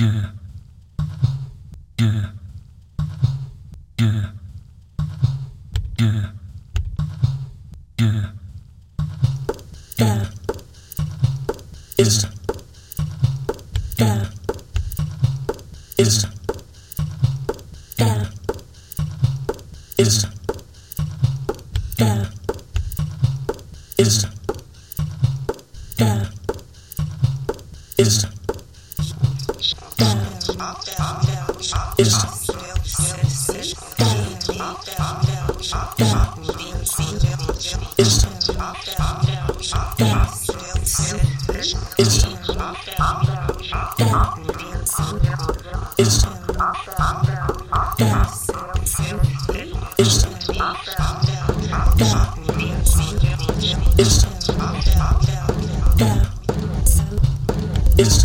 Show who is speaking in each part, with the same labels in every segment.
Speaker 1: Yeah. It's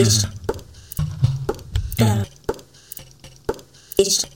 Speaker 1: Is. Is.